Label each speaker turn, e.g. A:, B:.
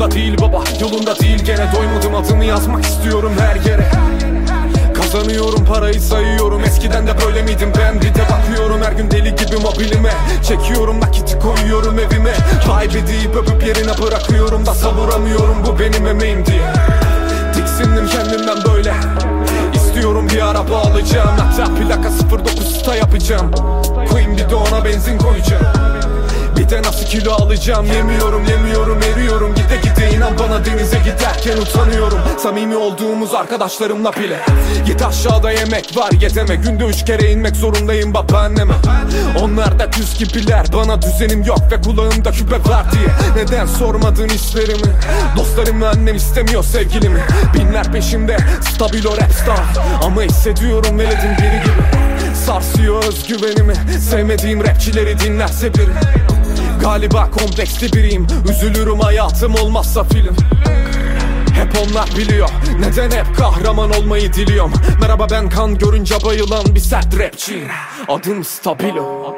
A: değil baba Yolunda değil. Gene doymadım adımı yazmak istiyorum her yere. Kazanıyorum parayı sayıyorum. Eskiden de böyle miydim? Ben bir de bakıyorum Her gün deli gibi mobilime. Çekiyorum nakiti koyuyorum evime. Kaybedip öpüp yerine bırakıyorum da Savuramıyorum. Bu benim emeğim diye. Tiksindim kendimden böyle. İstiyorum bir araba alacağım. Hatta plaka 09 sta yapacağım. Koyayım bir de ona benzin koyacağım kilo alacağım. Yemiyorum yemiyorum eriyorum. Gide gide inan bana denize giderken utanıyorum. Samimi olduğumuz arkadaşlarımla bile. Git aşağıda yemek var yeteme Günde üç kere inmek zorundayım babaanneme. Onlar da düz gibiler Bana düzenim yok ve kulağımda küpe var diye. Neden sormadın işlerimi Dostlarım ve annem istemiyor sevgilimi. Binler peşimde stabil o rap star. Ama hissediyorum veledin biri gibi. Sarsıyor özgüvenimi. Sevmediğim rapçileri dinlerse biri Galiba kompleksli biriyim. Üzülürüm hayatım olmazsa film. Hep onlar biliyor. Neden hep kahraman olmayı diliyorum? Merhaba ben kan görünce bayılan bir sert rapçiyim. Adım Stabilo